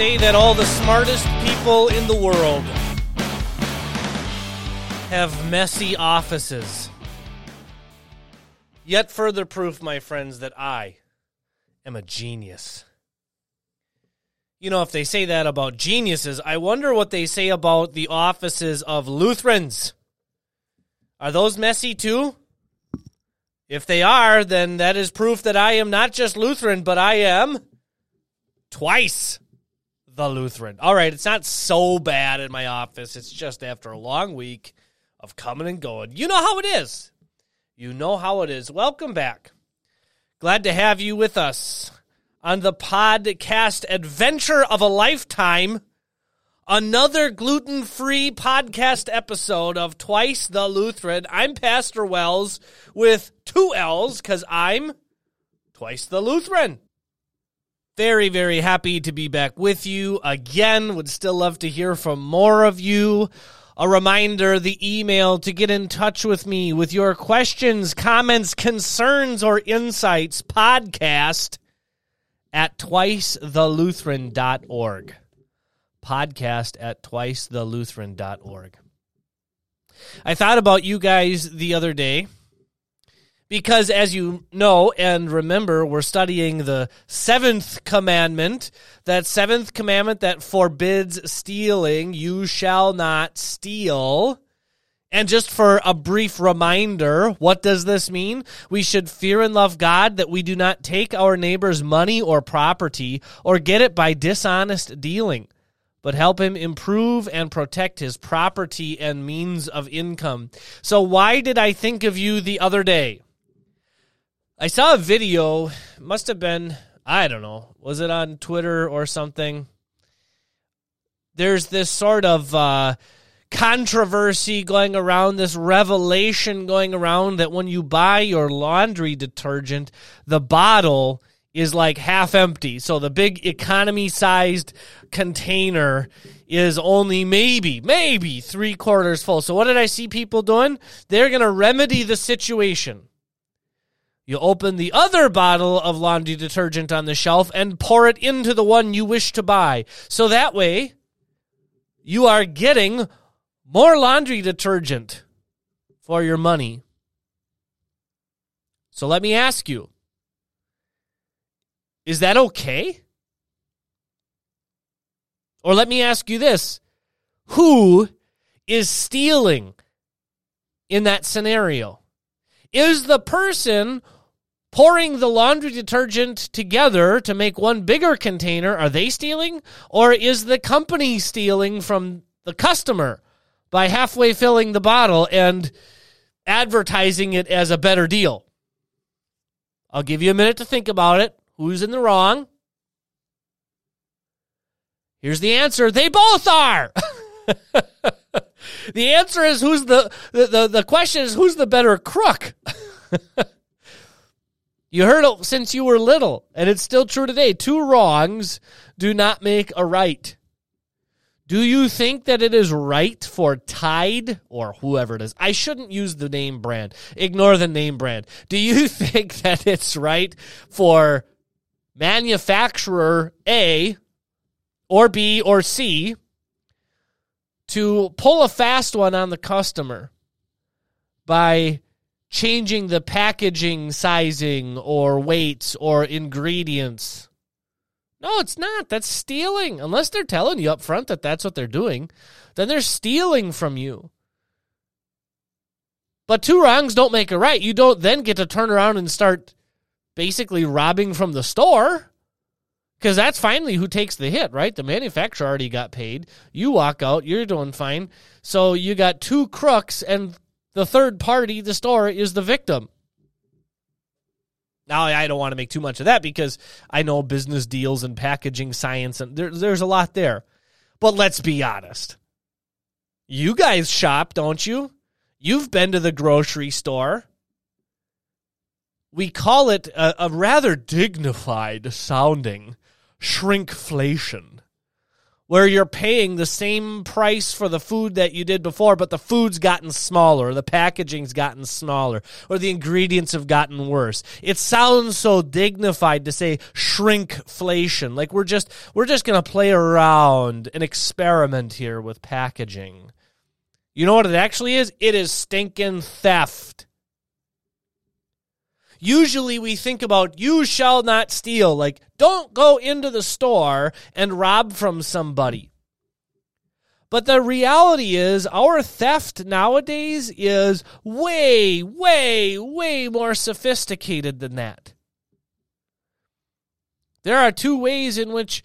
say that all the smartest people in the world have messy offices. Yet further proof, my friends, that I am a genius. You know, if they say that about geniuses, I wonder what they say about the offices of Lutherans. Are those messy too? If they are, then that is proof that I am not just Lutheran, but I am twice the Lutheran. All right, it's not so bad in my office. It's just after a long week of coming and going. You know how it is. You know how it is. Welcome back. Glad to have you with us on the podcast adventure of a lifetime. Another gluten free podcast episode of Twice the Lutheran. I'm Pastor Wells with two L's because I'm twice the Lutheran. Very, very happy to be back with you again. Would still love to hear from more of you. A reminder the email to get in touch with me with your questions, comments, concerns, or insights podcast at twicethelutheran.org. Podcast at twicethelutheran.org. I thought about you guys the other day because as you know and remember, we're studying the seventh commandment. That seventh commandment that forbids stealing. You shall not steal. And just for a brief reminder, what does this mean? We should fear and love God that we do not take our neighbor's money or property or get it by dishonest dealing, but help him improve and protect his property and means of income. So, why did I think of you the other day? I saw a video, must have been, I don't know, was it on Twitter or something? There's this sort of uh, controversy going around, this revelation going around that when you buy your laundry detergent, the bottle is like half empty. So the big economy sized container is only maybe, maybe three quarters full. So what did I see people doing? They're going to remedy the situation you open the other bottle of laundry detergent on the shelf and pour it into the one you wish to buy. So that way, you are getting more laundry detergent for your money. So let me ask you is that okay? Or let me ask you this who is stealing in that scenario? Is the person pouring the laundry detergent together to make one bigger container, are they stealing? Or is the company stealing from the customer by halfway filling the bottle and advertising it as a better deal? I'll give you a minute to think about it. Who's in the wrong? Here's the answer they both are. the answer is who's the, the, the, the question is who's the better crook? You heard it since you were little, and it's still true today. Two wrongs do not make a right. Do you think that it is right for Tide or whoever it is? I shouldn't use the name brand. Ignore the name brand. Do you think that it's right for manufacturer A or B or C to pull a fast one on the customer by changing the packaging sizing or weights or ingredients. No, it's not. That's stealing. Unless they're telling you up front that that's what they're doing, then they're stealing from you. But two wrongs don't make a right. You don't then get to turn around and start basically robbing from the store. Because that's finally who takes the hit, right? The manufacturer already got paid. You walk out, you're doing fine. So you got two crooks, and the third party, the store, is the victim. Now, I don't want to make too much of that because I know business deals and packaging science, and there, there's a lot there. But let's be honest. You guys shop, don't you? You've been to the grocery store. We call it a, a rather dignified sounding shrinkflation. Where you're paying the same price for the food that you did before, but the food's gotten smaller, or the packaging's gotten smaller, or the ingredients have gotten worse. It sounds so dignified to say shrinkflation, like we're just we're just gonna play around and experiment here with packaging. You know what it actually is? It is stinking theft. Usually we think about you shall not steal, like don't go into the store and rob from somebody. But the reality is, our theft nowadays is way, way, way more sophisticated than that. There are two ways in which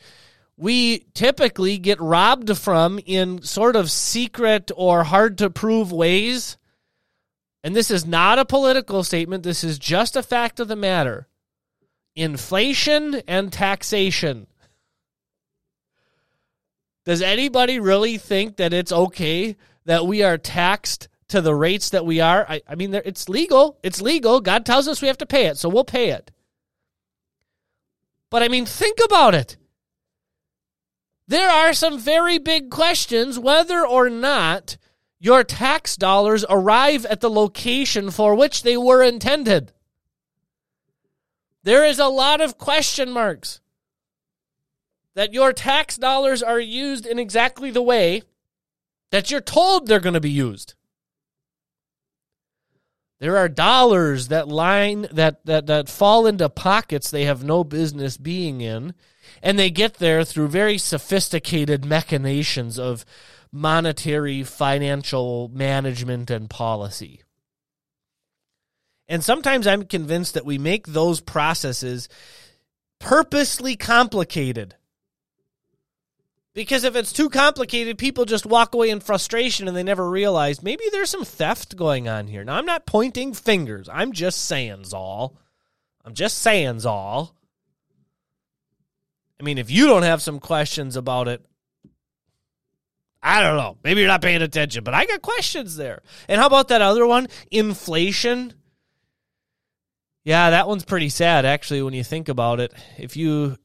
we typically get robbed from in sort of secret or hard to prove ways. And this is not a political statement, this is just a fact of the matter inflation and taxation. Does anybody really think that it's okay that we are taxed to the rates that we are? I, I mean, it's legal. It's legal. God tells us we have to pay it, so we'll pay it. But I mean, think about it. There are some very big questions whether or not your tax dollars arrive at the location for which they were intended. There is a lot of question marks that your tax dollars are used in exactly the way that you're told they're going to be used. There are dollars that line that, that that fall into pockets they have no business being in, and they get there through very sophisticated machinations of monetary financial management and policy. And sometimes I'm convinced that we make those processes purposely complicated. Because if it's too complicated, people just walk away in frustration and they never realize maybe there's some theft going on here. Now, I'm not pointing fingers. I'm just saying, all. I'm just saying, all. I mean, if you don't have some questions about it, I don't know. Maybe you're not paying attention, but I got questions there. And how about that other one? Inflation. Yeah, that one's pretty sad actually when you think about it. If you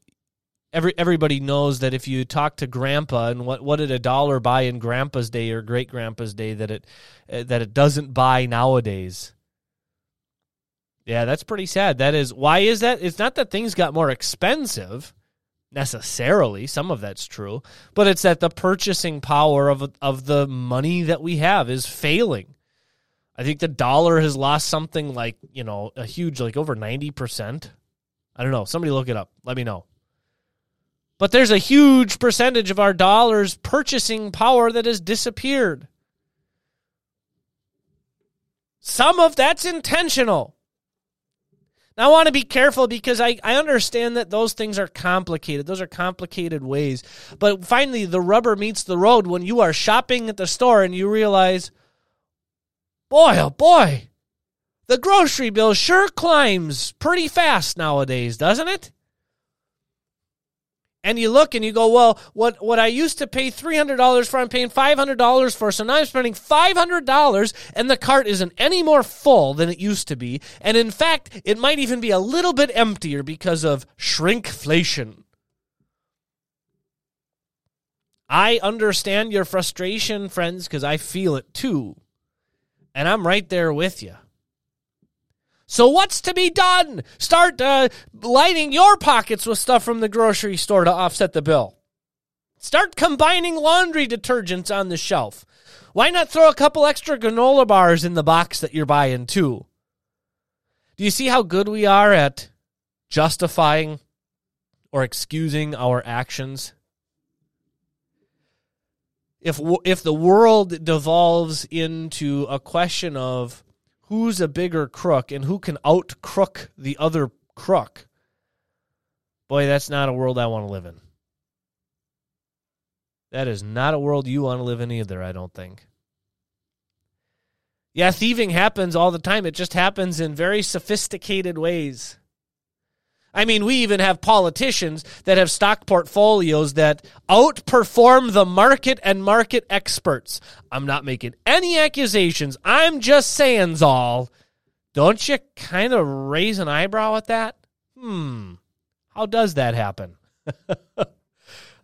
every everybody knows that if you talk to grandpa and what what did a dollar buy in grandpa's day or great grandpa's day that it uh, that it doesn't buy nowadays. Yeah, that's pretty sad. That is why is that? It's not that things got more expensive necessarily. Some of that's true, but it's that the purchasing power of of the money that we have is failing. I think the dollar has lost something like you know a huge like over ninety percent. I don't know. Somebody look it up. Let me know. But there's a huge percentage of our dollars purchasing power that has disappeared. Some of that's intentional. I want to be careful because I, I understand that those things are complicated. Those are complicated ways. But finally, the rubber meets the road when you are shopping at the store and you realize, boy, oh boy, the grocery bill sure climbs pretty fast nowadays, doesn't it? And you look and you go, well, what, what I used to pay $300 for, I'm paying $500 for. So now I'm spending $500 and the cart isn't any more full than it used to be. And in fact, it might even be a little bit emptier because of shrinkflation. I understand your frustration, friends, because I feel it too. And I'm right there with you. So what's to be done? Start uh, lining your pockets with stuff from the grocery store to offset the bill. Start combining laundry detergents on the shelf. Why not throw a couple extra granola bars in the box that you're buying too? Do you see how good we are at justifying or excusing our actions? If if the world devolves into a question of who's a bigger crook and who can out crook the other crook. Boy, that's not a world I want to live in. That is not a world you want to live in either, I don't think. Yeah, thieving happens all the time. It just happens in very sophisticated ways. I mean, we even have politicians that have stock portfolios that outperform the market and market experts. I'm not making any accusations. I'm just saying, all. Don't you kind of raise an eyebrow at that? Hmm. How does that happen?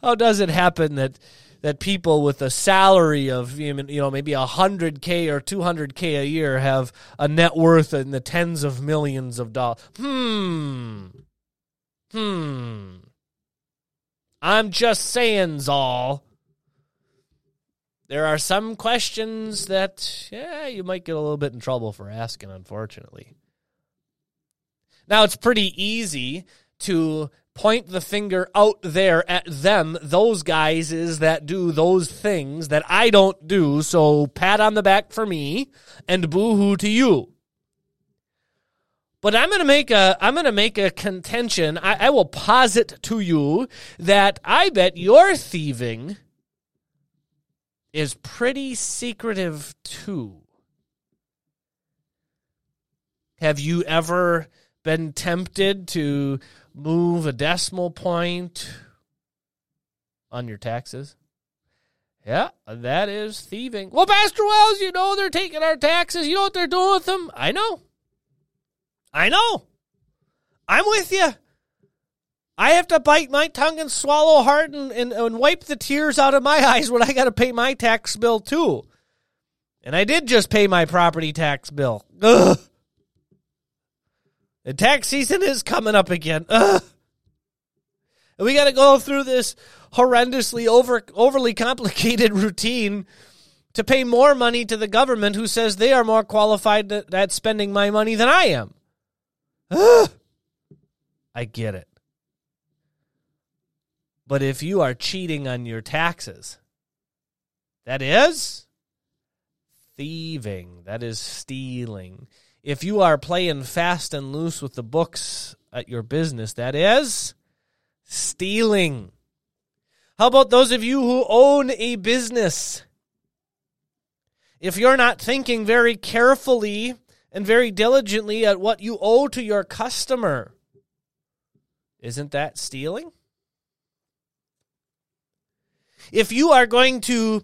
how does it happen that that people with a salary of you know maybe 100k or 200k a year have a net worth in the tens of millions of dollars hmm hmm i'm just saying Zal. there are some questions that yeah you might get a little bit in trouble for asking unfortunately now it's pretty easy to point the finger out there at them, those guys is that do those things that I don't do. So pat on the back for me and boo hoo to you. But I'm gonna make a I'm gonna make a contention. I, I will posit to you that I bet your thieving is pretty secretive too. Have you ever been tempted to move a decimal point on your taxes. Yeah, that is thieving. Well, Pastor Wells, you know they're taking our taxes. You know what they're doing with them? I know. I know. I'm with you. I have to bite my tongue and swallow hard and, and, and wipe the tears out of my eyes when I got to pay my tax bill, too. And I did just pay my property tax bill. Ugh. The tax season is coming up again. Ugh. And we got to go through this horrendously over overly complicated routine to pay more money to the government who says they are more qualified at spending my money than I am. I get it. But if you are cheating on your taxes, that is thieving. That is stealing if you are playing fast and loose with the books at your business, that is stealing. How about those of you who own a business? If you're not thinking very carefully and very diligently at what you owe to your customer, isn't that stealing? If you are going to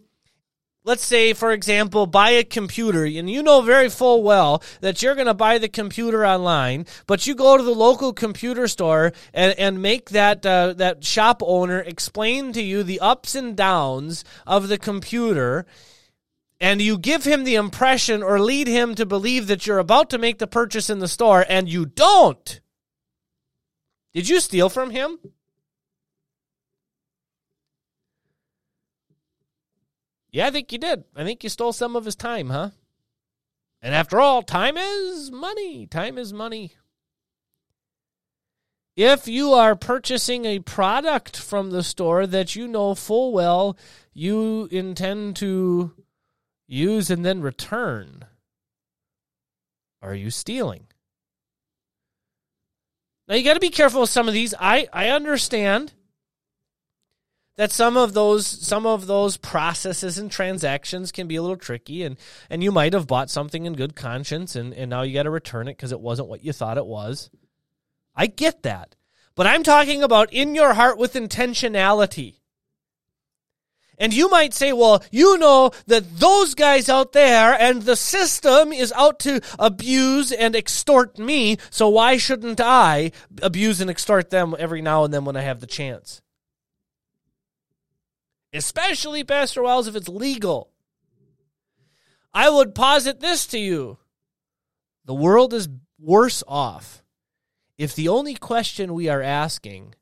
let's say, for example, buy a computer, and you know very full well that you're going to buy the computer online, but you go to the local computer store and, and make that uh, that shop owner explain to you the ups and downs of the computer. And you give him the impression or lead him to believe that you're about to make the purchase in the store, and you don't. Did you steal from him? Yeah, I think you did. I think you stole some of his time, huh? And after all, time is money. Time is money. If you are purchasing a product from the store that you know full well you intend to use and then return, are you stealing? Now you got to be careful with some of these. I I understand that some of those some of those processes and transactions can be a little tricky and and you might have bought something in good conscience and and now you got to return it because it wasn't what you thought it was i get that but i'm talking about in your heart with intentionality and you might say, well, you know that those guys out there and the system is out to abuse and extort me, so why shouldn't I abuse and extort them every now and then when I have the chance? especially Pastor Wells if it's legal. I would posit this to you. The world is worse off if the only question we are asking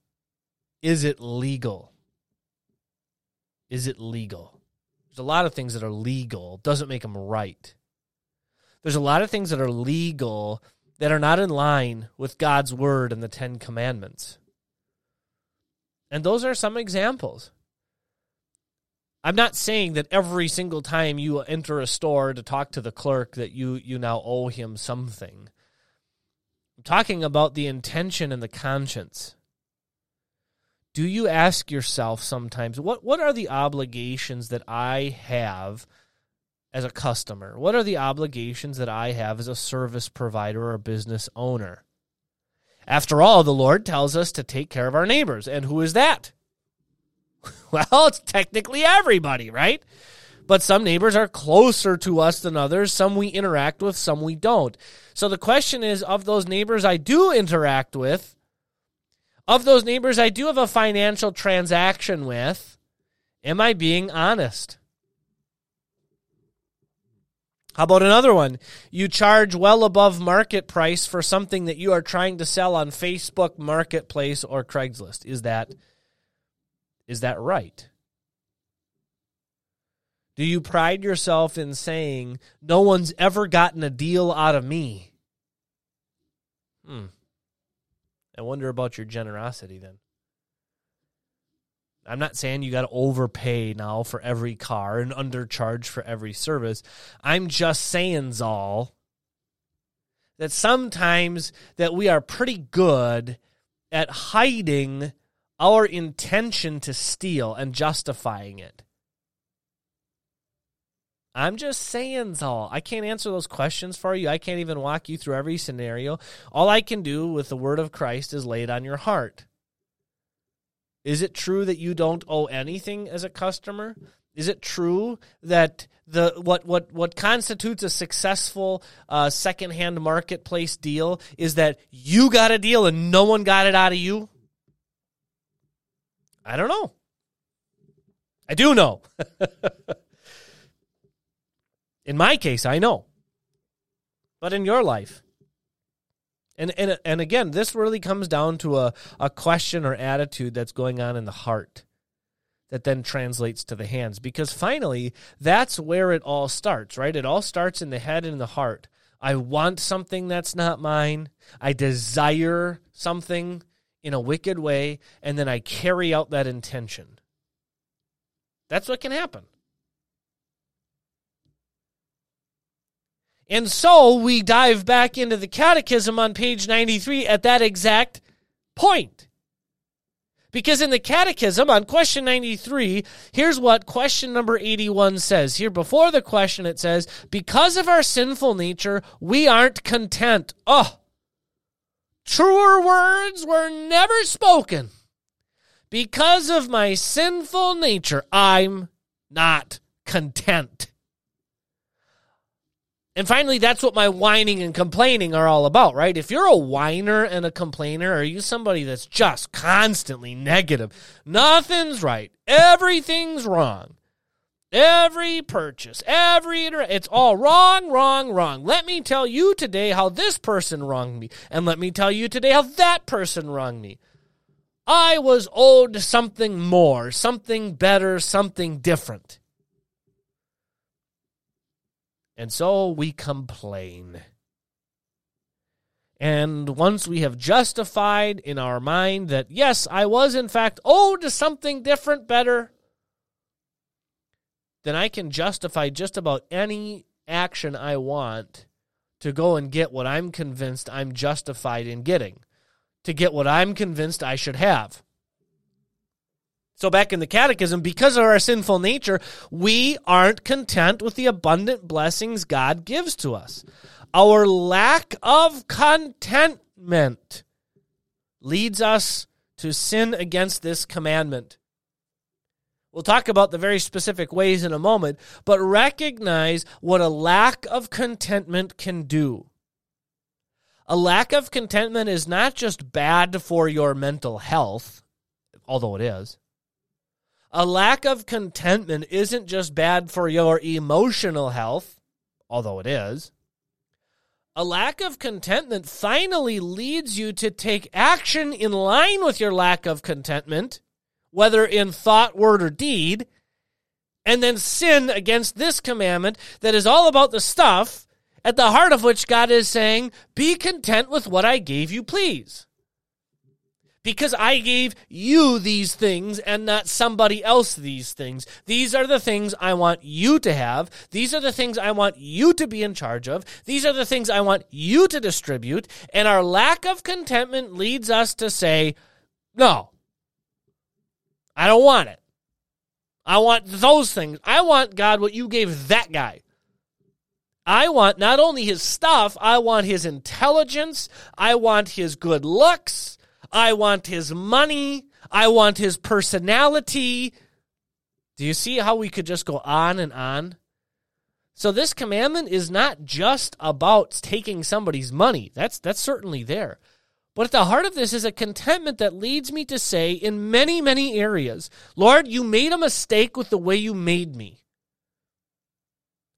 is it legal? Is it legal? There's a lot of things that are legal, doesn't make them right. There's a lot of things that are legal that are not in line with God's word and the 10 commandments. And those are some examples. I'm not saying that every single time you enter a store to talk to the clerk that you you now owe him something. I'm talking about the intention and the conscience. Do you ask yourself sometimes what what are the obligations that I have as a customer? What are the obligations that I have as a service provider or a business owner? After all, the Lord tells us to take care of our neighbors, and who is that? Well, it's technically everybody, right? But some neighbors are closer to us than others. Some we interact with, some we don't. So the question is of those neighbors I do interact with, of those neighbors I do have a financial transaction with, am I being honest? How about another one? You charge well above market price for something that you are trying to sell on Facebook Marketplace or Craigslist. Is that is that right? Do you pride yourself in saying no one's ever gotten a deal out of me? Hmm. I wonder about your generosity then. I'm not saying you got to overpay now for every car and undercharge for every service. I'm just saying, Zal, that sometimes that we are pretty good at hiding our intention to steal and justifying it. I'm just saying, Zal. I can't answer those questions for you. I can't even walk you through every scenario. All I can do with the word of Christ is lay it on your heart. Is it true that you don't owe anything as a customer? Is it true that the what what what constitutes a successful uh, secondhand marketplace deal is that you got a deal and no one got it out of you? I don't know. I do know. in my case, I know. But in your life, and and and again, this really comes down to a, a question or attitude that's going on in the heart that then translates to the hands. Because finally, that's where it all starts, right? It all starts in the head and the heart. I want something that's not mine. I desire something in a wicked way, and then I carry out that intention. That's what can happen. And so we dive back into the catechism on page 93 at that exact point. Because in the catechism on question 93, here's what question number 81 says. Here before the question, it says, Because of our sinful nature, we aren't content. Oh, truer words were never spoken. Because of my sinful nature, I'm not content. And finally, that's what my whining and complaining are all about, right? If you're a whiner and a complainer, are you somebody that's just constantly negative? Nothing's right. Everything's wrong. Every purchase, every inter- it's all wrong, wrong, wrong. Let me tell you today how this person wronged me, and let me tell you today how that person wronged me. I was owed something more, something better, something different. And so we complain. And once we have justified in our mind that, yes, I was in fact owed something different, better, then I can justify just about any action I want to go and get what I'm convinced I'm justified in getting, to get what I'm convinced I should have. So, back in the catechism, because of our sinful nature, we aren't content with the abundant blessings God gives to us. Our lack of contentment leads us to sin against this commandment. We'll talk about the very specific ways in a moment, but recognize what a lack of contentment can do. A lack of contentment is not just bad for your mental health, although it is. A lack of contentment isn't just bad for your emotional health, although it is. A lack of contentment finally leads you to take action in line with your lack of contentment, whether in thought, word, or deed, and then sin against this commandment that is all about the stuff at the heart of which God is saying, Be content with what I gave you, please because I gave you these things and not somebody else these things. These are the things I want you to have. These are the things I want you to be in charge of. These are the things I want you to distribute. And our lack of contentment leads us to say, no, I don't want it. I want those things. I want, God, what you gave that guy. I want not only his stuff, I want his intelligence. I want his good looks. I want his money. I want his personality. Do you see how we could just go on and on? So this commandment is not just about taking somebody's money. That's that's certainly there. But at the heart of this is a contentment that leads me to say in many, many areas, Lord, you made a mistake with the way you made me.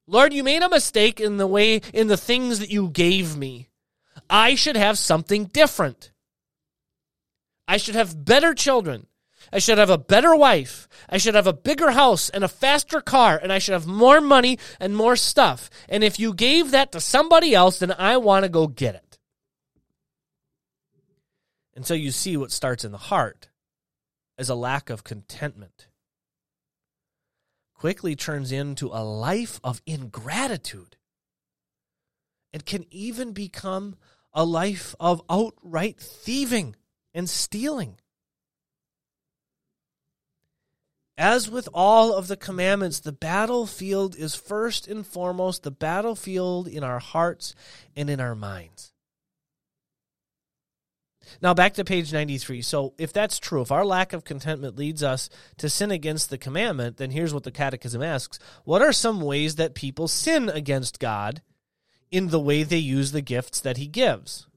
Lord, you made a mistake in the way, in the things that you gave me. I should have something different. I should have better children. I should have a better wife. I should have a bigger house and a faster car, and I should have more money and more stuff. And if you gave that to somebody else, then I want to go get it. And so you see what starts in the heart as a lack of contentment quickly turns into a life of ingratitude and can even become a life of outright thieving and stealing. As with all of the commandments, the battlefield is first and foremost the battlefield in our hearts and in our minds. Now, back to page 93. So, if that's true, if our lack of contentment leads us to sin against the commandment, then here's what the Catechism asks What are some ways that people sin against God in the way they use the gifts that He gives?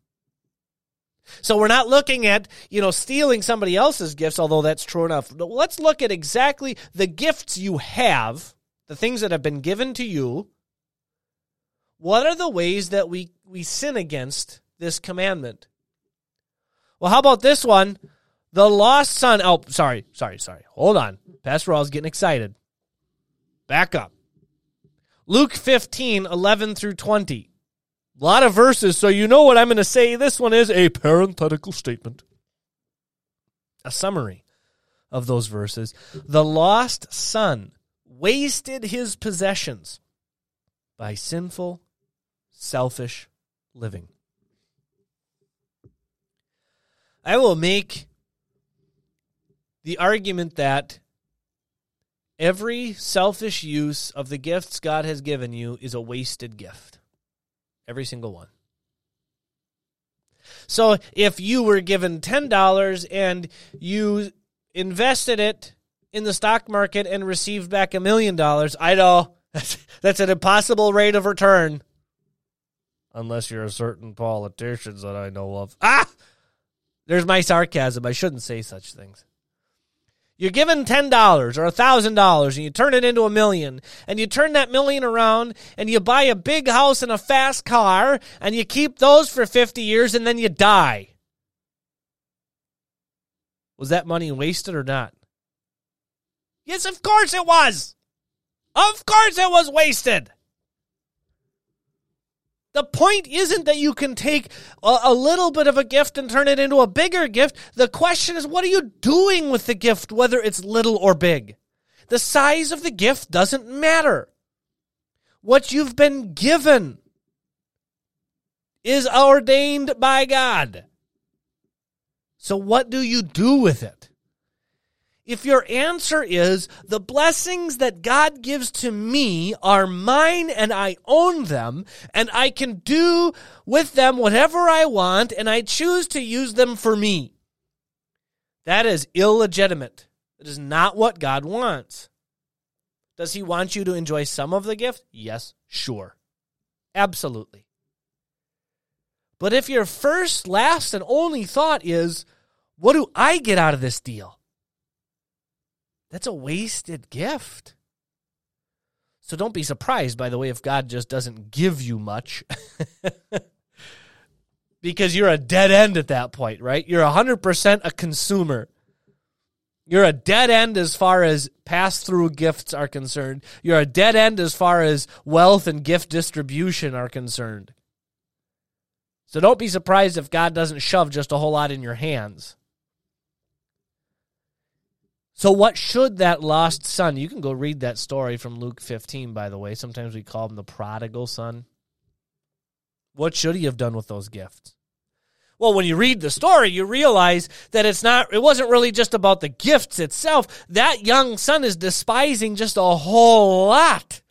So we're not looking at, you know, stealing somebody else's gifts, although that's true enough. Let's look at exactly the gifts you have, the things that have been given to you. What are the ways that we, we sin against this commandment? Well, how about this one? The lost son. Oh, sorry, sorry, sorry. Hold on. Pastor Rawls getting excited. Back up. Luke 15, 11 through 20. A lot of verses, so you know what I'm going to say. This one is a parenthetical statement. A summary of those verses. The lost son wasted his possessions by sinful, selfish living. I will make the argument that every selfish use of the gifts God has given you is a wasted gift. Every single one. So if you were given $10 and you invested it in the stock market and received back a million dollars, I know that's, an impossible rate of return. Unless you're a certain politicians that I know of. Ah! There's my sarcasm. I shouldn't say such things. You're given $10 or $1,000 and you turn it into a million and you turn that million around and you buy a big house and a fast car and you keep those for 50 years and then you die. Was that money wasted or not? Yes, of course it was. Of course it was wasted. The point isn't that you can take a, a, little bit of a gift and turn it into a bigger gift. The question is, what are you doing with the gift, whether it's little or big? The size of the gift doesn't matter. What you've been given is ordained by God. So, what do you do with it? If your answer is, the blessings that God gives to me are mine and I own them, and I can do with them whatever I want, and I choose to use them for me, that is illegitimate. That is not what God wants. Does He want you to enjoy some of the gift? Yes, sure. Absolutely. But if your first, last, and only thought is, what do I get out of this deal? That's a wasted gift. So don't be surprised, by the way, if God just doesn't give you much. because you're a dead end at that point, right? You're 100% a consumer. You're a dead end as far as pass through gifts are concerned. You're a dead end as far as wealth and gift distribution are concerned. So don't be surprised if God doesn't shove just a whole lot in your hands. So, what should that lost son? You can go read that story from Luke 15, by the way. Sometimes we call him the prodigal son. What should he have done with those gifts? Well, when you read the story, you realize that it's not, it wasn't really just about the gifts itself. That young son is despising just a whole lot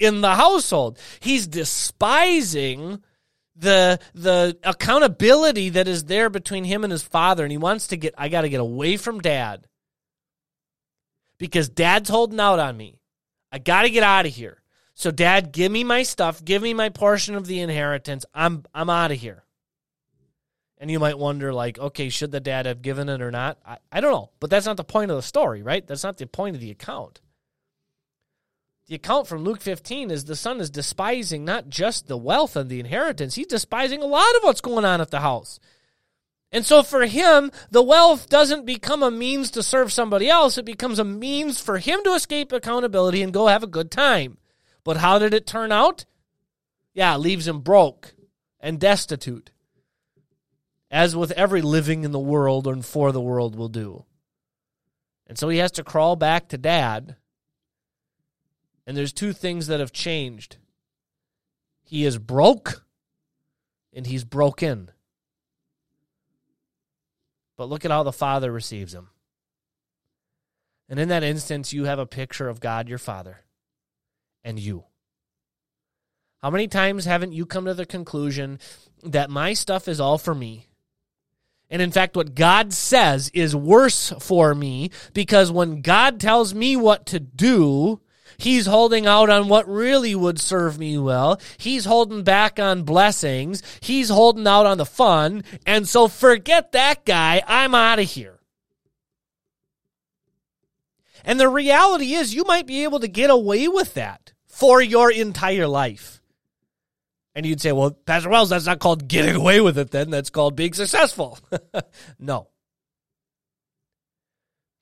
in the household. He's despising the the accountability that is there between him and his father and he wants to get I got to get away from dad because dad's holding out on me. I got to get out of here. So dad, give me my stuff, give me my portion of the inheritance. I'm I'm out of here. And you might wonder, like, okay, should the dad have given it or not? I, I don't know. But that's not the point of the story, right? That's not the point of the account. The account from Luke 15 is the son is despising not just the wealth and the inheritance, he's despising a lot of what's going on at the house. And so for him, the wealth doesn't become a means to serve somebody else. It becomes a means for him to escape accountability and go have a good time. But how did it turn out? Yeah, leaves him broke and destitute, as with every living in the world and for the world will do. And so he has to crawl back to dad. And there's two things that have changed he is broke and he's broken. But look at how the Father receives him. And in that instance, you have a picture of God your Father and you. How many times haven't you come to the conclusion that my stuff is all for me? And in fact, what God says is worse for me because when God tells me what to do, He's holding out on what really would serve me well. He's holding back on blessings. He's holding out on the fun. And so forget that guy. I'm out of here. And the reality is, you might be able to get away with that for your entire life. And you'd say, well, Pastor Wells, that's not called getting away with it then. That's called being successful. no.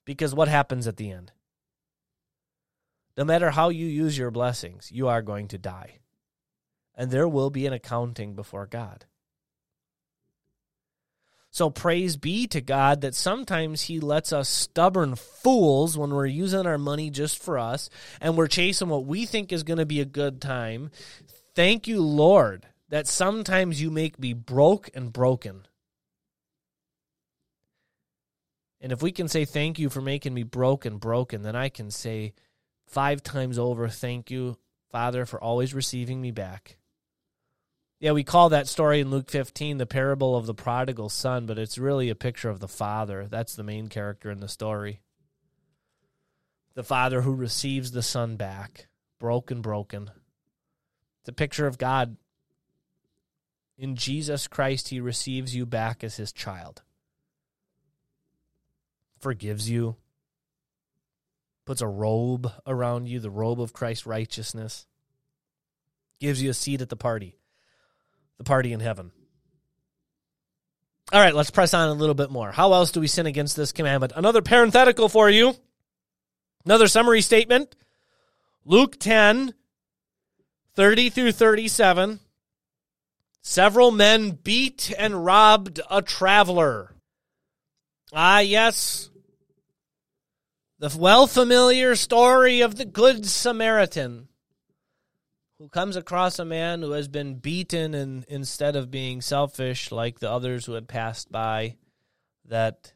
Because what happens at the end? No matter how you use your blessings, you are going to die. And there will be an accounting before God. So praise be to God that sometimes He lets us stubborn fools when we're using our money just for us and we're chasing what we think is going to be a good time. Thank you, Lord, that sometimes you make me broke and broken. And if we can say thank you for making me broke and broken, then I can say, five times over, Thank you, Father, for always receiving me back. Yeah, we call that story in Luke 15 the parable of the prodigal son, but it's really a picture of the father. That's the main character in the story. The father who receives the son back, broken, broken. It's a picture of God. In Jesus Christ, he receives you back as his child, forgives you, puts a robe around you, the robe of Christ's righteousness, gives you a seat at the party, the party in heaven. All right, let's press on a little bit more. How else do we sin against this commandment? Another parenthetical for you, another summary statement. Luke 10, 30 through 37. Several men beat and robbed a traveler. Ah, yes, the well familiar story of the Good Samaritan who comes across a man who has been beaten and instead of being selfish like the others who had passed by, that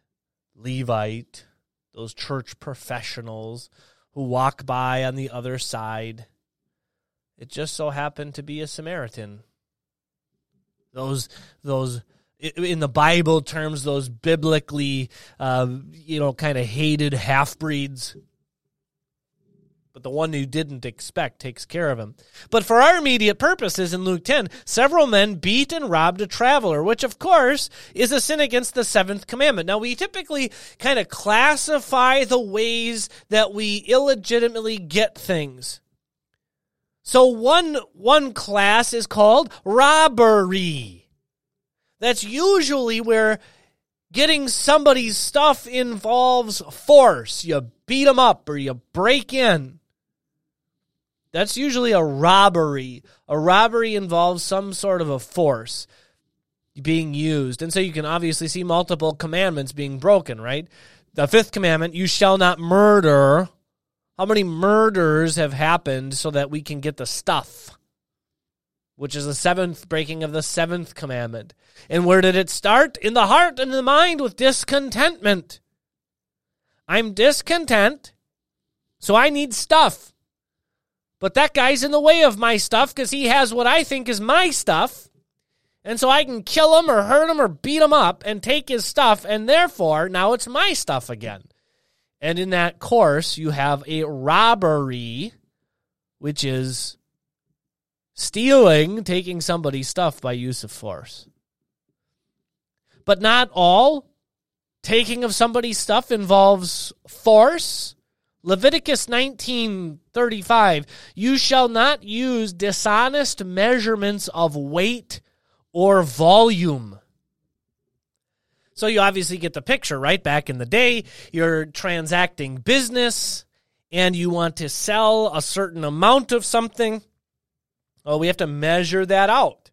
Levite, those church professionals who walk by on the other side, it just so happened to be a Samaritan. Those those in the Bible terms, those biblically, uh, you know, kind of hated half breeds. But the one who didn't expect takes care of him. But for our immediate purposes in Luke 10, several men beat and robbed a traveler, which of course is a sin against the seventh commandment. Now, we typically kind of classify the ways that we illegitimately get things. So one, one class is called robbery. That's usually where getting somebody's stuff involves force. You beat them up or you break in. That's usually a robbery. A robbery involves some sort of a force being used. And so you can obviously see multiple commandments being broken, right? The fifth commandment, you shall not murder. How many murders have happened so that we can get the stuff? Which is the seventh breaking of the seventh commandment. And where did it start? In the heart and the mind with discontentment. I'm discontent, so I need stuff. But that guy's in the way of my stuff because he has what I think is my stuff. And so I can kill him or hurt him or beat him up and take his stuff. And therefore, now it's my stuff again. And in that course, you have a robbery, which is stealing, taking somebody's stuff by use of force. but not all taking of somebody's stuff involves force. Leviticus 19:35 You shall not use dishonest measurements of weight or volume. So you obviously get the picture, right? Back in the day, you're transacting business and you want to sell a certain amount of something. Well, we have to measure that out.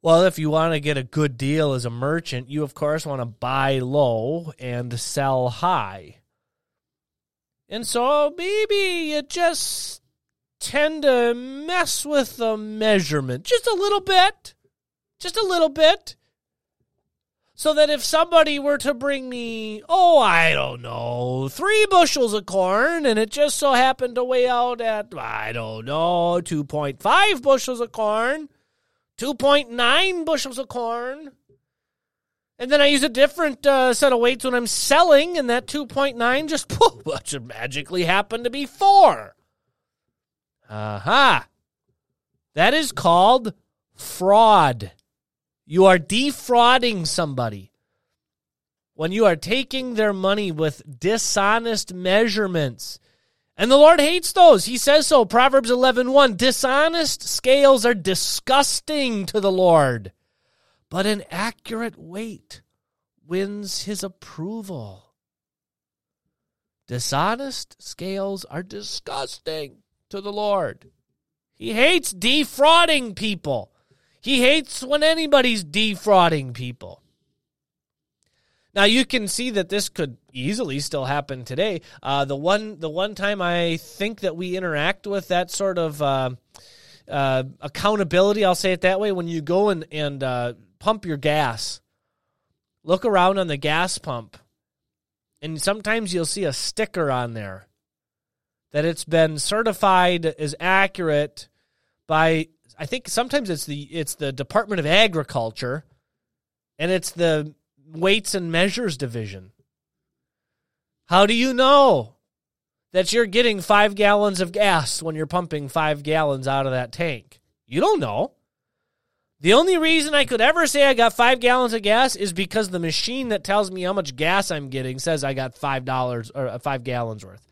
Well, if you want to get a good deal as a merchant, you of course want to buy low and sell high. And so maybe you just tend to mess with the measurement just a little bit. Just a little bit. So that if somebody were to bring me, oh, I don't know, three bushels of corn, and it just so happened to weigh out at, I don't know, 2.5 bushels of corn, 2.9 bushels of corn. And then I use a different uh, set of weights when I'm selling, and that 2.9 just poof, should magically happen to be 4. Aha. Uh-huh. That is called fraud. You are defrauding somebody. When you are taking their money with dishonest measurements, and the Lord hates those. He says so. Proverbs 11:1. 1, Dishonest scales are disgusting to the Lord, but an accurate weight wins his approval. Dishonest scales are disgusting to the Lord. He hates defrauding people. He hates when anybody's defrauding people. Now you can see that this could easily still happen today. Uh, the one the one time I think that we interact with that sort of uh, uh, accountability, I'll say it that way, when you go and and uh, pump your gas, look around on the gas pump, and sometimes you'll see a sticker on there that it's been certified as accurate by I think sometimes it's the it's the Department of Agriculture and it's the weights and measures division. How do you know that you're getting five gallons of gas when you're pumping five gallons out of that tank? You don't know. The only reason I could ever say I got five gallons of gas is because the machine that tells me how much gas I'm getting says I got five dollars or uh, five gallons worth.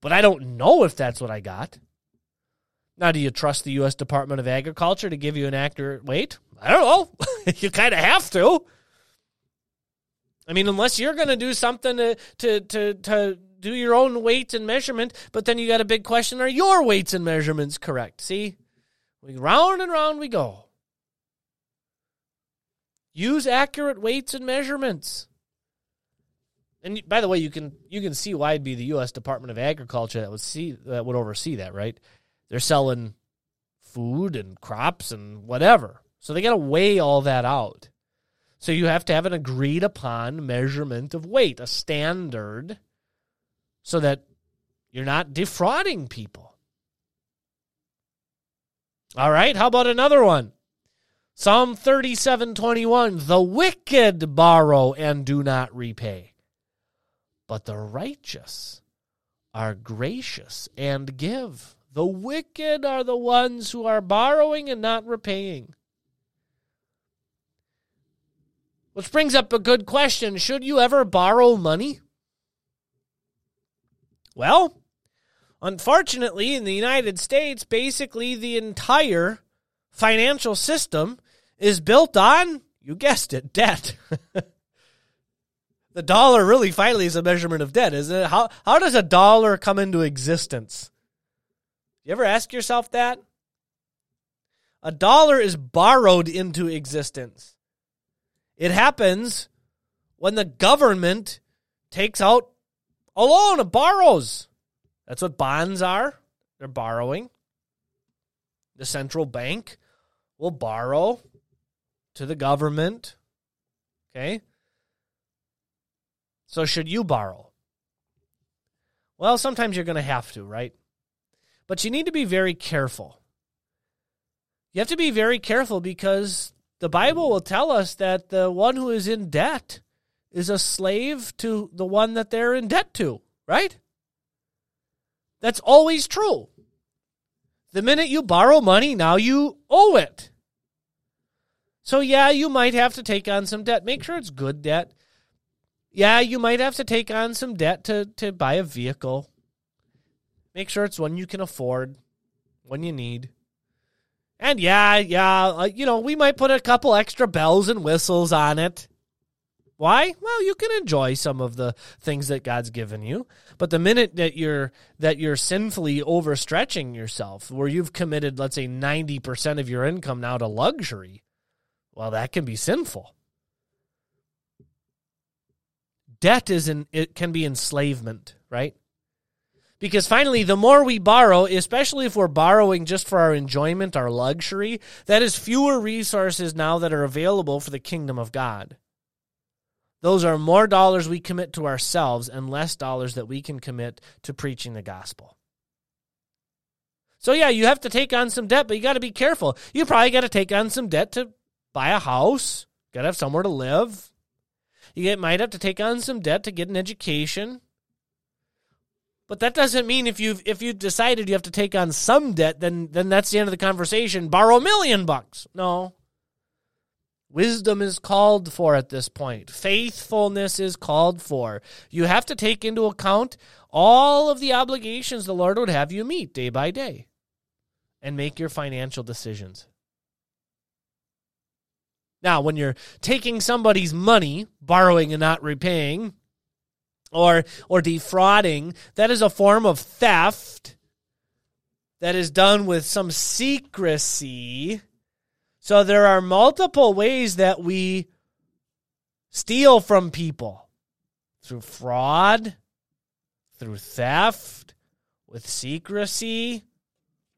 But I don't know if that's what I got. Now, do you trust the U.S. Department of Agriculture to give you an accurate weight? I don't know. you kind of have to. I mean, unless you're going to do something to, to, to, to do your own weights and measurement, but then you got a big question are your weights and measurements correct? See? We round and round we go. Use accurate weights and measurements. And by the way, you can you can see why it'd be the U.S. Department of Agriculture that would see that would oversee that, right? They're selling food and crops and whatever, so they got to weigh all that out. So you have to have an agreed upon measurement of weight, a standard, so that you're not defrauding people. All right, how about another one? Psalm 37:21 The wicked borrow and do not repay, but the righteous are gracious and give. The wicked are the ones who are borrowing and not repaying. Which brings up a good question. Should you ever borrow money? Well, unfortunately, in the United States, basically the entire financial system is built on, you guessed it, debt. the dollar really finally is a measurement of debt, isn't it? How, how does a dollar come into existence? You ever ask yourself that? A dollar is borrowed into existence. It happens when the government takes out a loan, it borrows. That's what bonds are. They're borrowing. The central bank will borrow to the government. Okay? So, should you borrow? Well, sometimes you're going to have to, right? But you need to be very careful. You have to be very careful because the Bible will tell us that the one who is in debt is a slave to the one that they're in debt to, right? That's always true. The minute you borrow money, now you owe it. So, yeah, you might have to take on some debt. Make sure it's good debt. Yeah, you might have to take on some debt to, to buy a vehicle. Make sure it's one you can afford, one you need. And yeah, yeah, uh, you know, we might put a couple extra bells and whistles on it. Why? Well, you can enjoy some of the things that God's given you, but the minute that you're that you're sinfully overstretching yourself, where you've committed, let's say, ninety percent of your income now to luxury, well, that can be sinful. Debt is an it can be enslavement, right? Because finally, the more we borrow, especially if we're borrowing just for our enjoyment, our luxury, that is fewer resources now that are available for the kingdom of God. Those are more dollars we commit to ourselves and less dollars that we can commit to preaching the gospel. So, yeah, you have to take on some debt, but you got to be careful. You probably got to take on some debt to buy a house, got to have somewhere to live. You might have to take on some debt to get an education. But that doesn't mean if you've if you've decided you have to take on some debt, then then that's the end of the conversation. Borrow a million bucks. No, Wisdom is called for at this point. Faithfulness is called for. You have to take into account all of the obligations the Lord would have you meet day by day and make your financial decisions. Now, when you're taking somebody's money, borrowing and not repaying, or or defrauding, that is a form of theft that is done with some secrecy so there are multiple ways that we steal from people through fraud, through theft, with secrecy,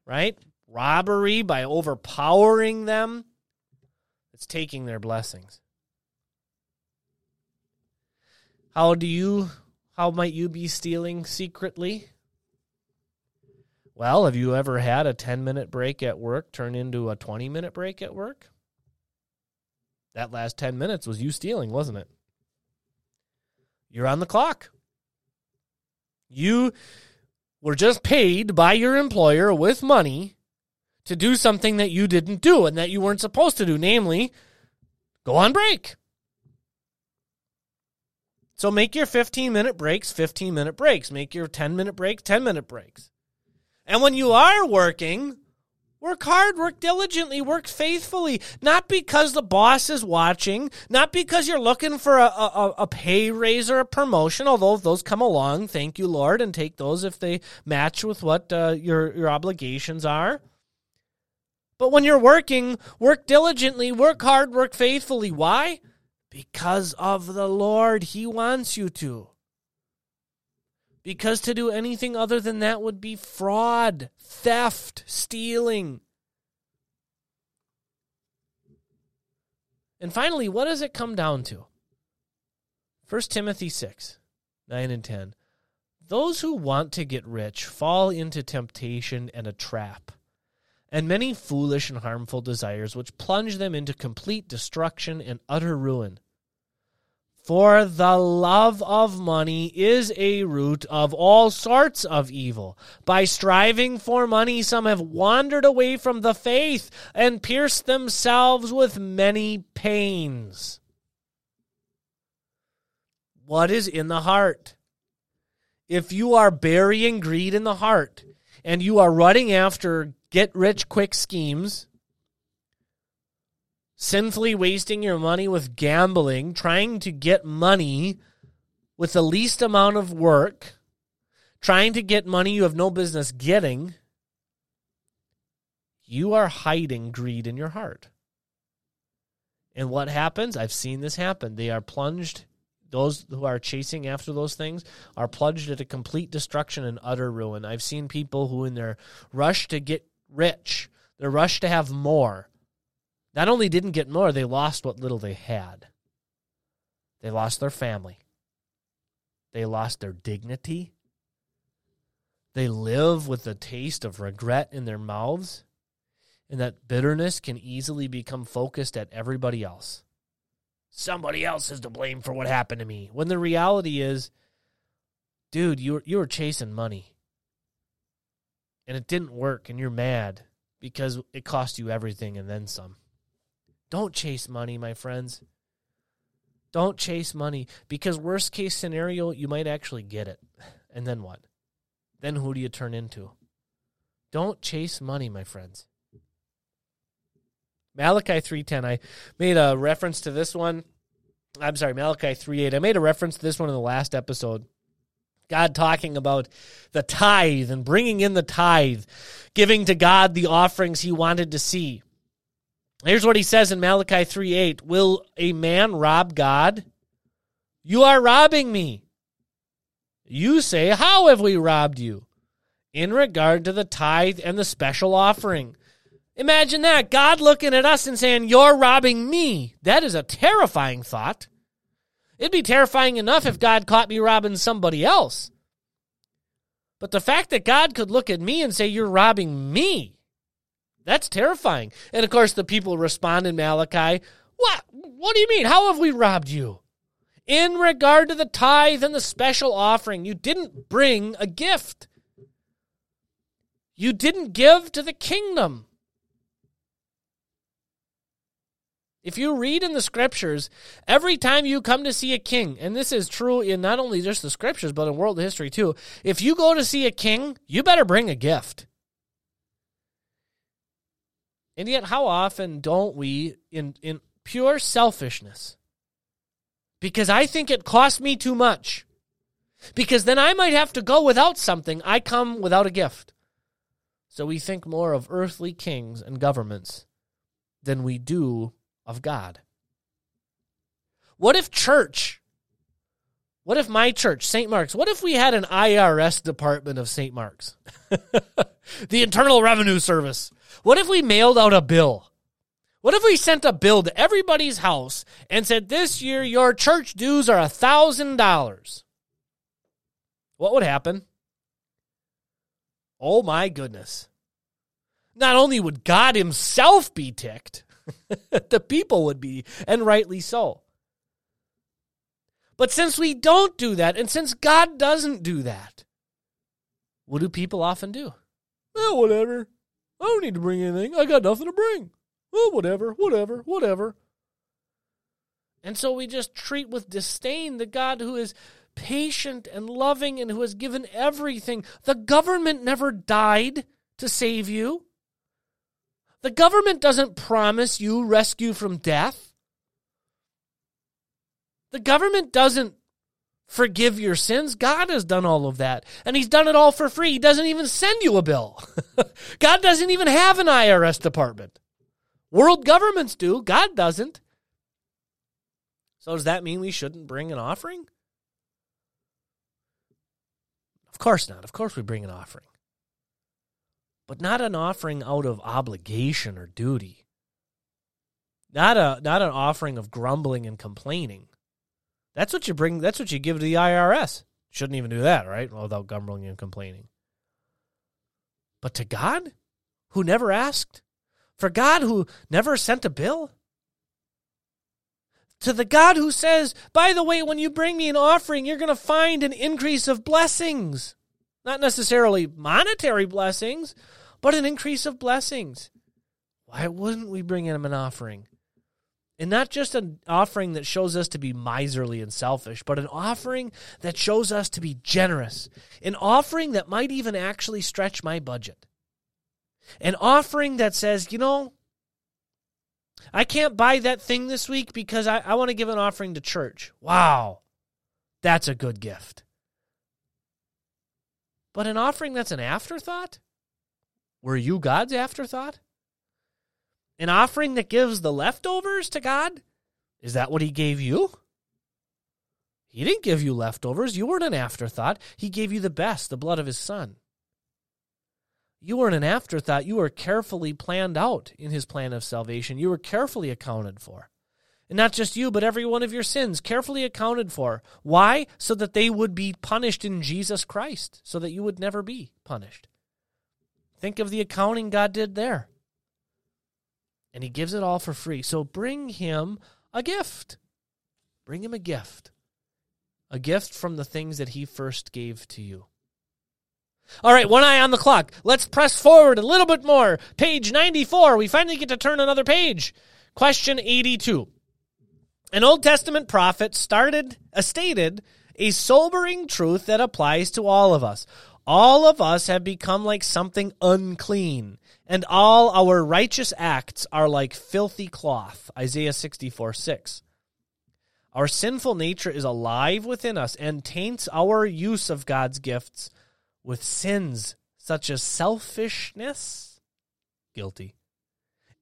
right? Robbery by overpowering them. It's taking their blessings. How do you how might you be stealing secretly? Well, have you ever had a 10 minute break at work turn into a 20 minute break at work? That last 10 minutes was you stealing, wasn't it? You're on the clock. You were just paid by your employer with money to do something that you didn't do and that you weren't supposed to do, namely, go on break. So make your 15 minute breaks 15 minute breaks. Make your 10 minute break 10 minute breaks. And when you are working, work hard, work diligently, work faithfully. Not because the boss is watching, not because you're looking for a, a, a pay raise or a promotion, although if those come along, thank you, Lord, and take those if they match with what uh, your, your obligations are. But when you're working, work diligently, work hard, work faithfully. Why? Because of the Lord. He wants you to because to do anything other than that would be fraud, theft, stealing. And finally, what does it come down to? 1 Timothy 6 9 and 10. Those who want to get rich fall into temptation and a trap, and many foolish and harmful desires which plunge them into complete destruction and utter ruin. For the love of money is a root of all sorts of evil. By striving for money, some have wandered away from the faith and pierced themselves with many pains. What is in the heart? If you are burying greed in the heart and you are running after get rich quick schemes, sinfully wasting your money with gambling, trying to get money with the least amount of work, trying to get money you have no business getting, you are hiding greed in your heart. And what happens? I've seen this happen. They are plunged, those who are chasing after those things are plunged into complete destruction and utter ruin. I've seen people who, in their rush to get rich, their rush to have more, not only didn't get more, they lost what little they had. They lost their family. They lost their dignity. They live with the taste of regret in their mouths. And that bitterness can easily become focused at everybody else. Somebody else is to blame for what happened to me. When the reality is, dude, you were, you were chasing money. And it didn't work, and you're mad because it cost you everything and then some. Don't chase money, my friends. Don't chase money because worst case scenario, you might actually get it. And then what? Then who do you turn into? Don't chase money, my friends. Malachi 3:10. I made a reference to this one. I'm sorry, Malachi 3:8. I made a reference to this one in the last episode. God talking about the tithe and bringing in the tithe, giving to God the offerings he wanted to see. Here's what he says in Malachi 3:8. Will a man rob God? You are robbing me. You say, How have we robbed you? In regard to the tithe and the special offering. Imagine that. God looking at us and saying, You're robbing me. That is a terrifying thought. It'd be terrifying enough if God caught me robbing somebody else. But the fact that God could look at me and say, You're robbing me, that's terrifying. And of course, the people respond in Malachi, What? What do you mean? How have we robbed you? In regard to the tithe and the special offering, you didn't bring a gift. You didn't give to the kingdom. If you read in the scriptures, every time you come to see a king, and this is true in not only just the scriptures, but in world history too, if you go to see a king, you better bring a gift. And yet, how often don't we, in, in pure selfishness, because I think it costs me too much, because then I might have to go without something, I come without a gift. So we think more of earthly kings and governments than we do of God? What if church? What if my church, St. Mark's, what if we had an IRS department of St. Mark's? the Internal Revenue Service. What if we mailed out a bill? What if we sent a bill to everybody's house and said, This year your church dues are a $1,000? What would happen? Oh my goodness. Not only would God Himself be ticked, the people would be, and rightly so. But since we don't do that, and since God doesn't do that, what do people often do? Well, whatever. I don't need to bring anything. I got nothing to bring. Well, whatever, whatever, whatever. And so we just treat with disdain the God who is patient and loving and who has given everything. The government never died to save you. The government doesn't promise you rescue from death. The government doesn't forgive your sins. God has done all of that. And He's done it all for free. He doesn't even send you a bill. God doesn't even have an IRS department. World governments do, God doesn't. So, does that mean we shouldn't bring an offering? Of course not. Of course, we bring an offering but not an offering out of obligation or duty. Not a not an offering of grumbling and complaining. That's what you bring that's what you give to the IRS. Shouldn't even do that, right? Without grumbling and complaining. But to God, who never asked, for God who never sent a bill, to the God who says, by the way, when you bring me an offering, you're going to find an increase of blessings. Not necessarily monetary blessings, but an increase of blessings. Why wouldn't we bring him an offering? And not just an offering that shows us to be miserly and selfish, but an offering that shows us to be generous. An offering that might even actually stretch my budget. An offering that says, you know, I can't buy that thing this week because I, I want to give an offering to church. Wow, that's a good gift. But an offering that's an afterthought? Were you God's afterthought? An offering that gives the leftovers to God? Is that what He gave you? He didn't give you leftovers. You weren't an afterthought. He gave you the best, the blood of His Son. You weren't an afterthought. You were carefully planned out in His plan of salvation. You were carefully accounted for. And not just you, but every one of your sins carefully accounted for. Why? So that they would be punished in Jesus Christ, so that you would never be punished. Think of the accounting God did there. And he gives it all for free. So bring him a gift. Bring him a gift. A gift from the things that he first gave to you. All right, one eye on the clock. Let's press forward a little bit more. Page 94. We finally get to turn another page. Question 82. An Old Testament prophet started, uh, stated a sobering truth that applies to all of us. All of us have become like something unclean, and all our righteous acts are like filthy cloth. Isaiah 64 6. Our sinful nature is alive within us and taints our use of God's gifts with sins such as selfishness, guilty,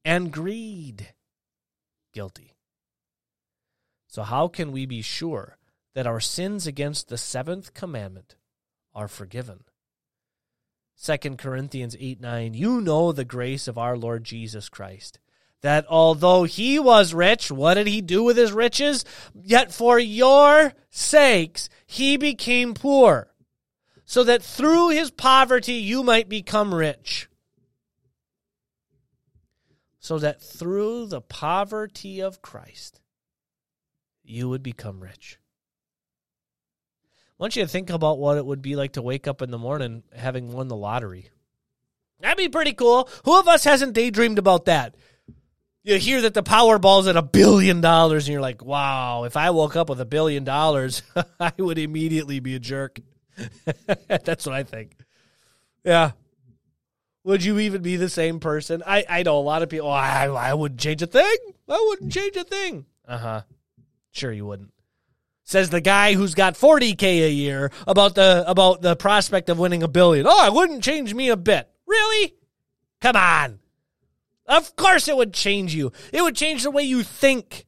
and greed, guilty. So, how can we be sure that our sins against the seventh commandment are forgiven? 2 Corinthians 8 9, you know the grace of our Lord Jesus Christ that although he was rich, what did he do with his riches? Yet for your sakes he became poor, so that through his poverty you might become rich. So that through the poverty of Christ you would become rich. Want you to think about what it would be like to wake up in the morning having won the lottery. That'd be pretty cool. Who of us hasn't daydreamed about that? you hear that the Powerball's at a billion dollars, and you're like, wow, if I woke up with a billion dollars, I would immediately be a jerk. That's what I think. Yeah. Would you even be the same person? I, I know a lot of people, oh, I, I wouldn't change a thing. I wouldn't change a thing. Uh huh. Sure, you wouldn't. Says the guy who's got 40K a year about the about the prospect of winning a billion. Oh, it wouldn't change me a bit. Really? Come on. Of course, it would change you. It would change the way you think.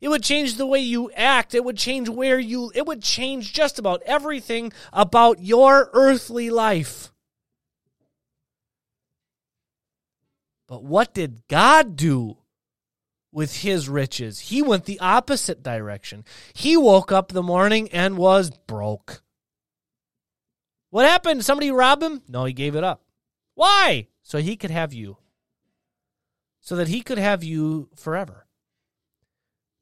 It would change the way you act. It would change where you, it would change just about everything about your earthly life. But what did God do with his riches? He went the opposite direction. He woke up the morning and was broke. What happened? Somebody rob him? No, he gave it up. Why? So he could have you so that he could have you forever.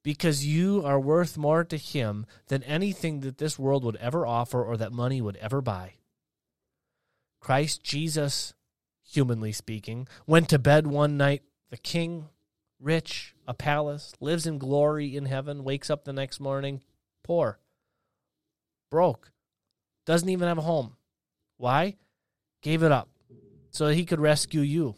Because you are worth more to him than anything that this world would ever offer or that money would ever buy. Christ Jesus, humanly speaking, went to bed one night, the king, rich, a palace, lives in glory in heaven, wakes up the next morning, poor, broke, doesn't even have a home. Why? Gave it up so he could rescue you.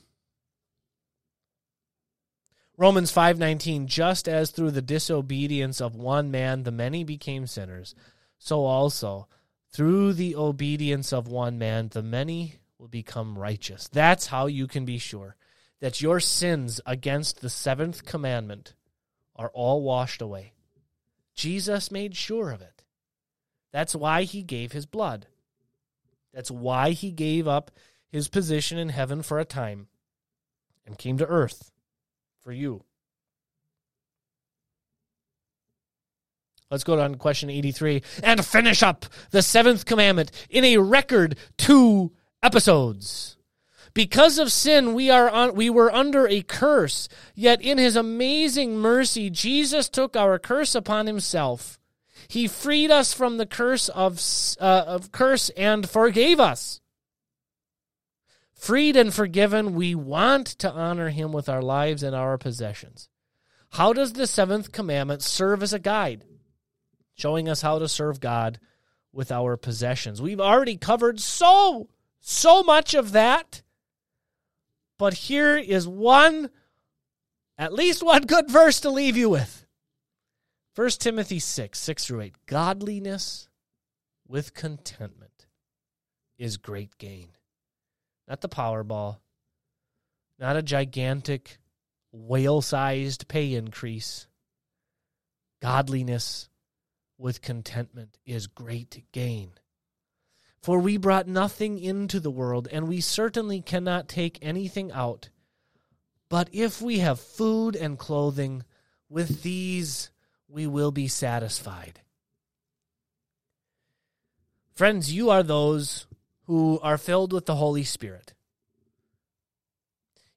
Romans 5:19 just as through the disobedience of one man the many became sinners so also through the obedience of one man the many will become righteous. That's how you can be sure that your sins against the seventh commandment are all washed away. Jesus made sure of it. That's why he gave his blood. That's why he gave up his position in heaven for a time and came to earth for you. Let's go on question 83 and finish up the seventh commandment in a record two episodes. Because of sin, we are on, we were under a curse. Yet in his amazing mercy, Jesus took our curse upon himself. He freed us from the curse of, uh, of curse and forgave us. Freed and forgiven, we want to honor him with our lives and our possessions. How does the seventh commandment serve as a guide, showing us how to serve God with our possessions? We've already covered so, so much of that. But here is one, at least one good verse to leave you with. 1 Timothy 6, 6 through 8. Godliness with contentment is great gain not the Powerball, not a gigantic whale sized pay increase. Godliness with contentment is great gain. For we brought nothing into the world, and we certainly cannot take anything out. But if we have food and clothing, with these we will be satisfied. Friends, you are those who are filled with the Holy Spirit.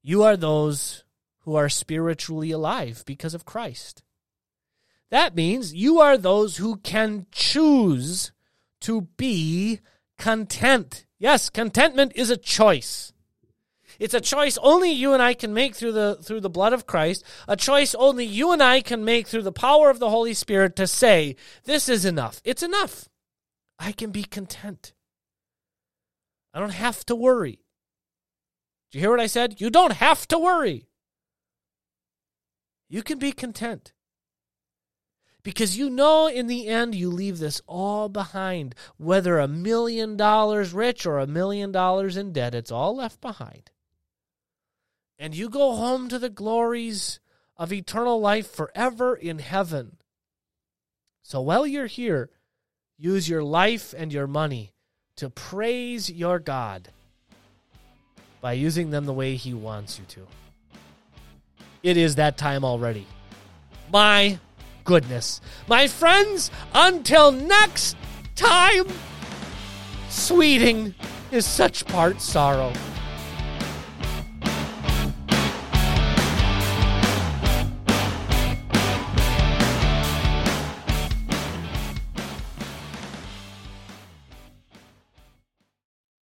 You are those who are spiritually alive because of Christ. That means you are those who can choose to be content. Yes, contentment is a choice. It's a choice only you and I can make through the through the blood of Christ, a choice only you and I can make through the power of the Holy Spirit to say, this is enough. It's enough. I can be content. I don't have to worry. Do you hear what I said? You don't have to worry. You can be content. Because you know in the end you leave this all behind. Whether a million dollars rich or a million dollars in debt, it's all left behind. And you go home to the glories of eternal life forever in heaven. So while you're here, use your life and your money to praise your God by using them the way He wants you to. It is that time already. My goodness. My friends, until next time, sweeting is such part sorrow.